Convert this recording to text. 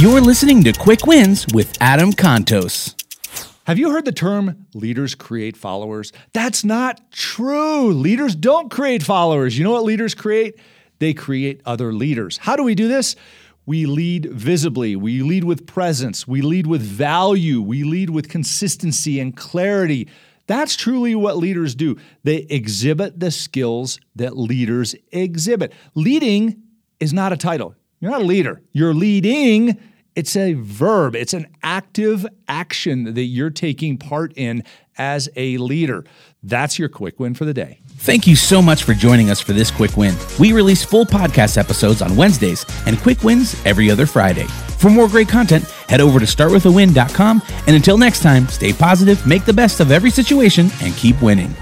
You're listening to Quick Wins with Adam Contos. Have you heard the term leaders create followers? That's not true. Leaders don't create followers. You know what leaders create? They create other leaders. How do we do this? We lead visibly. We lead with presence. We lead with value. We lead with consistency and clarity. That's truly what leaders do. They exhibit the skills that leaders exhibit. Leading is not a title. You're not a leader. You're leading. It's a verb, it's an active action that you're taking part in as a leader. That's your quick win for the day. Thank you so much for joining us for this quick win. We release full podcast episodes on Wednesdays and quick wins every other Friday. For more great content, head over to startwithawin.com. And until next time, stay positive, make the best of every situation, and keep winning.